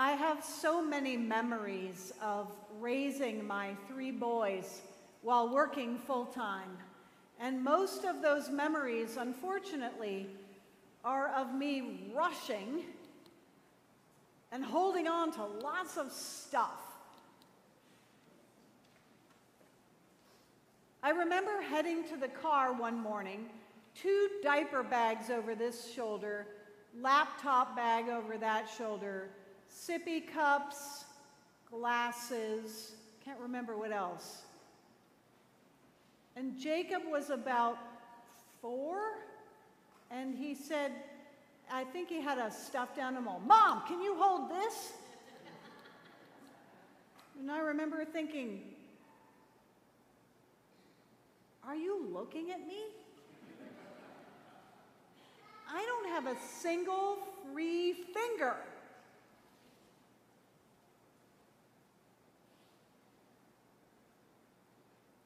I have so many memories of raising my three boys while working full time. And most of those memories, unfortunately, are of me rushing and holding on to lots of stuff. I remember heading to the car one morning, two diaper bags over this shoulder, laptop bag over that shoulder, sippy cups, glasses, can't remember what else. And Jacob was about four, and he said, I think he had a stuffed animal. Mom, can you hold this? And I remember thinking, Are you looking at me? I don't have a single free finger.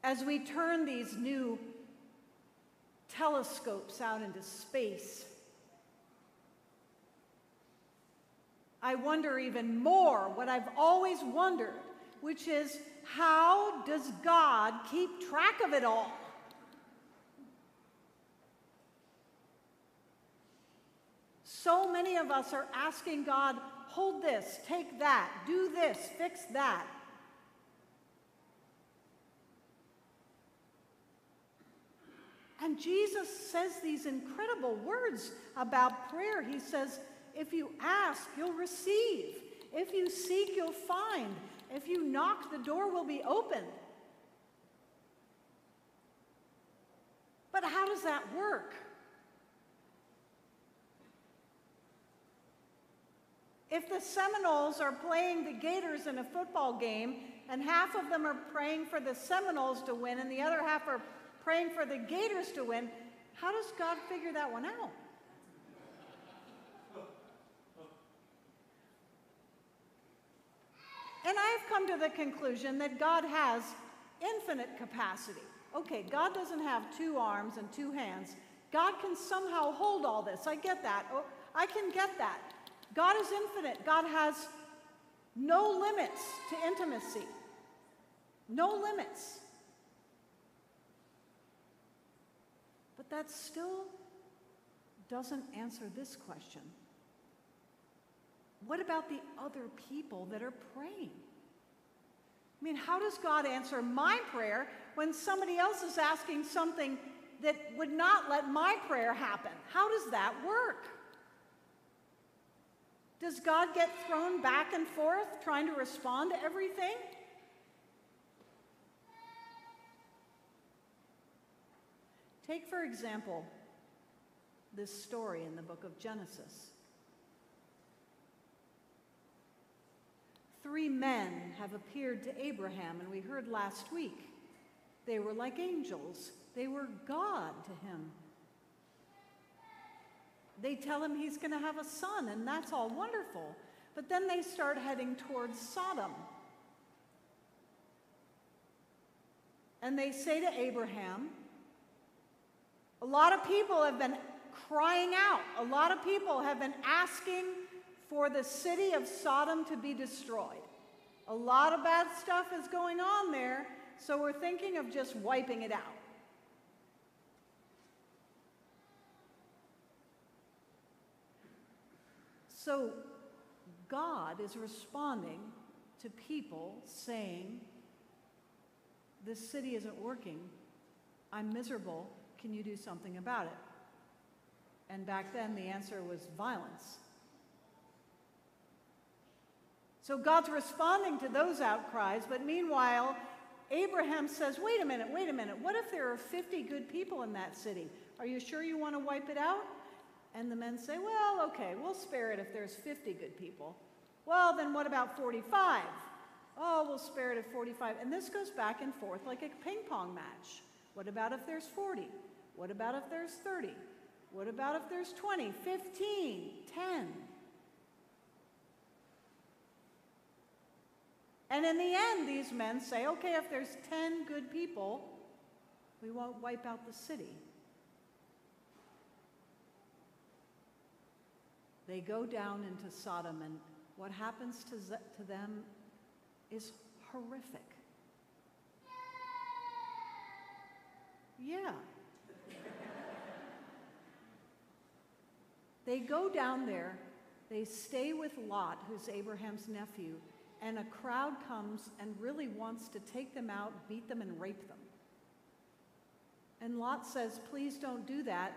As we turn these new telescopes out into space, I wonder even more what I've always wondered, which is how does God keep track of it all? So many of us are asking God, hold this, take that, do this, fix that. Jesus says these incredible words about prayer. He says, if you ask, you'll receive. If you seek, you'll find. If you knock, the door will be open. But how does that work? If the Seminoles are playing the Gators in a football game, and half of them are praying for the Seminoles to win, and the other half are praying for the Gators to win, how does God figure that one out? And I've come to the conclusion that God has infinite capacity. Okay, God doesn't have two arms and two hands. God can somehow hold all this. I get that. Oh, I can get that. God is infinite. God has no limits to intimacy. No limits. But that still doesn't answer this question. What about the other people that are praying? I mean, how does God answer my prayer when somebody else is asking something that would not let my prayer happen? How does that work? Does God get thrown back and forth trying to respond to everything? Take, for example, this story in the book of Genesis. Three men have appeared to Abraham, and we heard last week they were like angels, they were God to him. They tell him he's going to have a son, and that's all wonderful. But then they start heading towards Sodom. And they say to Abraham, a lot of people have been crying out. A lot of people have been asking for the city of Sodom to be destroyed. A lot of bad stuff is going on there, so we're thinking of just wiping it out. So God is responding to people saying, This city isn't working. I'm miserable. Can you do something about it? And back then, the answer was violence. So God's responding to those outcries, but meanwhile, Abraham says, Wait a minute, wait a minute. What if there are 50 good people in that city? Are you sure you want to wipe it out? And the men say, Well, okay, we'll spare it if there's 50 good people. Well, then what about 45? Oh, we'll spare it at 45. And this goes back and forth like a ping pong match. What about if there's 40? What about if there's 30? What about if there's 20, 15, 10? And in the end, these men say, okay, if there's 10 good people, we won't wipe out the city. They go down into Sodom, and what happens to, to them is horrific. Yeah. They go down there, they stay with Lot, who's Abraham's nephew, and a crowd comes and really wants to take them out, beat them, and rape them. And Lot says, Please don't do that.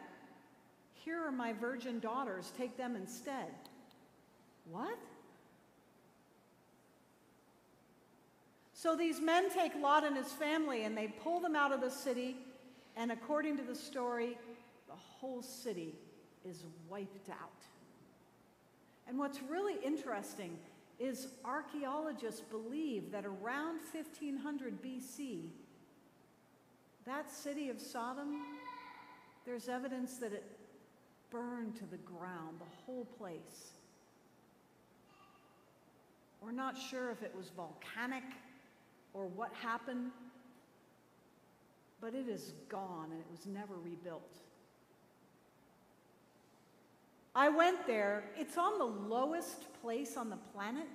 Here are my virgin daughters, take them instead. What? So these men take Lot and his family and they pull them out of the city, and according to the story, the whole city is wiped out. And what's really interesting is archaeologists believe that around 1500 BC, that city of Sodom, there's evidence that it burned to the ground, the whole place. We're not sure if it was volcanic or what happened, but it is gone and it was never rebuilt. I went there. It's on the lowest place on the planet.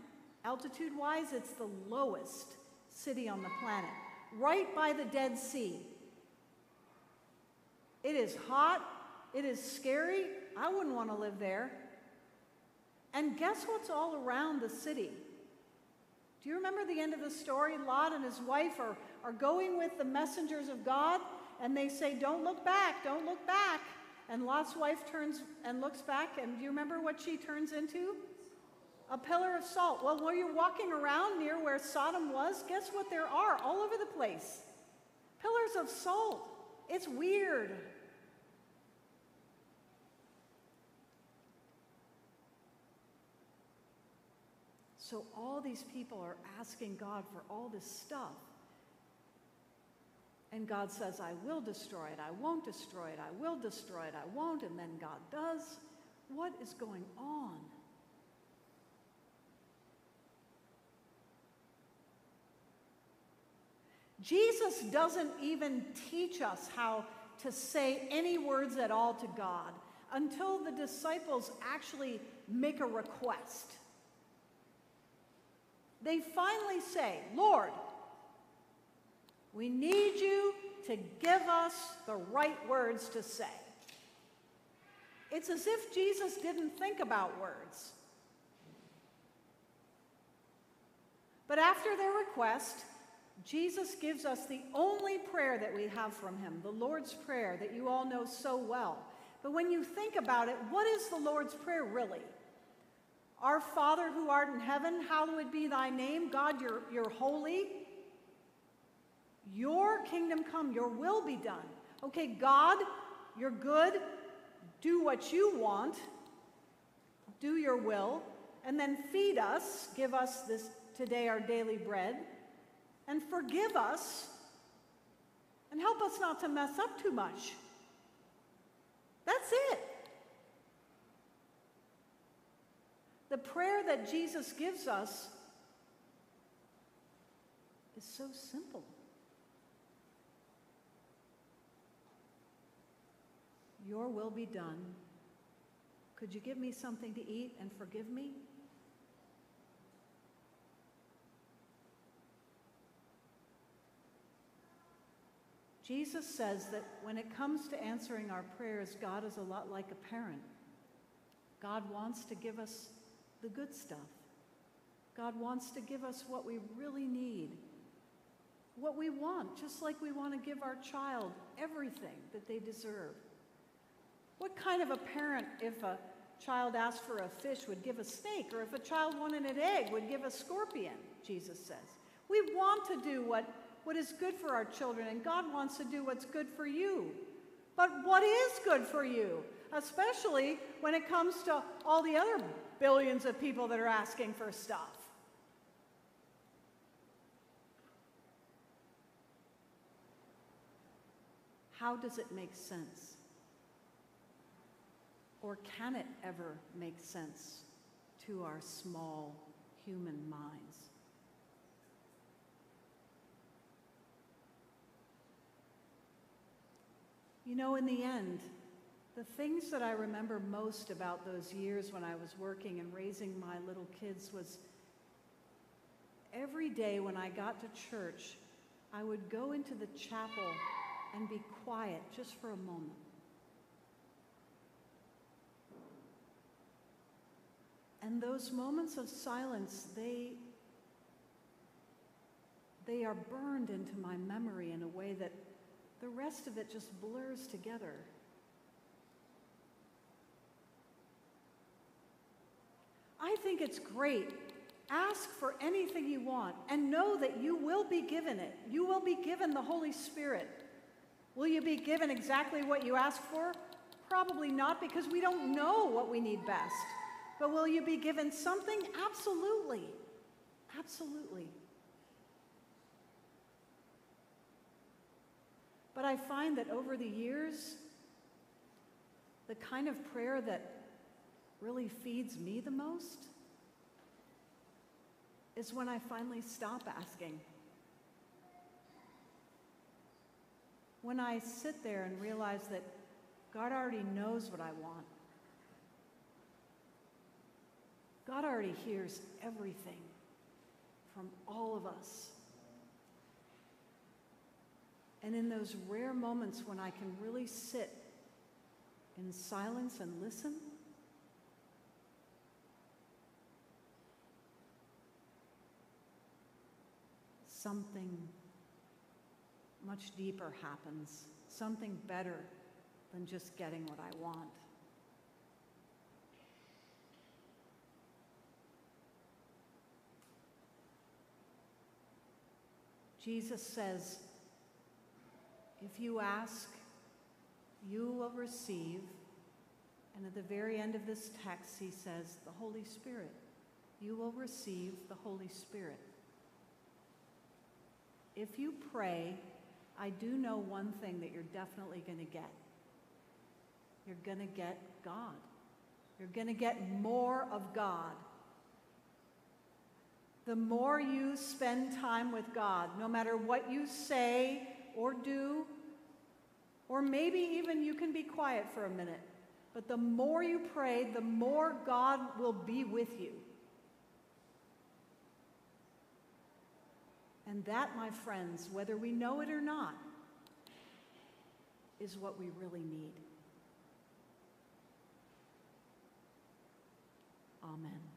Altitude wise, it's the lowest city on the planet, right by the Dead Sea. It is hot, it is scary. I wouldn't want to live there. And guess what's all around the city? Do you remember the end of the story? Lot and his wife are, are going with the messengers of God, and they say, Don't look back, don't look back. And Lot's wife turns and looks back, and do you remember what she turns into? A pillar of salt. Well, while you're walking around near where Sodom was, guess what there are all over the place? Pillars of salt. It's weird. So all these people are asking God for all this stuff. And God says, I will destroy it, I won't destroy it, I will destroy it, I won't, and then God does. What is going on? Jesus doesn't even teach us how to say any words at all to God until the disciples actually make a request. They finally say, Lord, we need to give us the right words to say. It's as if Jesus didn't think about words. But after their request, Jesus gives us the only prayer that we have from him, the Lord's Prayer that you all know so well. But when you think about it, what is the Lord's Prayer really? Our Father who art in heaven, hallowed be thy name. God, you're, you're holy. Your kingdom come, your will be done. Okay, God, you're good. Do what you want. Do your will. And then feed us. Give us this today our daily bread. And forgive us. And help us not to mess up too much. That's it. The prayer that Jesus gives us is so simple. Your will be done. Could you give me something to eat and forgive me? Jesus says that when it comes to answering our prayers, God is a lot like a parent. God wants to give us the good stuff. God wants to give us what we really need, what we want, just like we want to give our child everything that they deserve. What kind of a parent, if a child asked for a fish, would give a snake, or if a child wanted an egg, would give a scorpion, Jesus says. We want to do what, what is good for our children, and God wants to do what's good for you. But what is good for you? Especially when it comes to all the other billions of people that are asking for stuff. How does it make sense? Or can it ever make sense to our small human minds? You know, in the end, The things that I remember most about those years when I was working and raising my little kids was every day when I got to church, I would go into the chapel and be quiet just for a moment. And those moments of silence, they, they are burned into my memory in a way that the rest of it just blurs together. I think it's great. Ask for anything you want and know that you will be given it. You will be given the Holy Spirit. Will you be given exactly what you ask for? Probably not because we don't know what we need best. But will you be given something? Absolutely. Absolutely. But I find that over the years, the kind of prayer that really feeds me the most is when I finally stop asking. When I sit there and realize that God already knows what I want. God already hears everything from all of us. And in those rare moments when I can really sit in silence and listen, something much deeper happens, something better than just getting what I want. Jesus says, if you ask, you will receive. And at the very end of this text, he says, the Holy Spirit. You will receive the Holy Spirit. If you pray, I do know one thing that you're definitely going to get. You're going to get God. You're going to get more of God. The more you spend time with God, no matter what you say or do, or maybe even you can be quiet for a minute, but the more you pray, the more God will be with you. And that, my friends, whether we know it or not, is what we really need. Amen.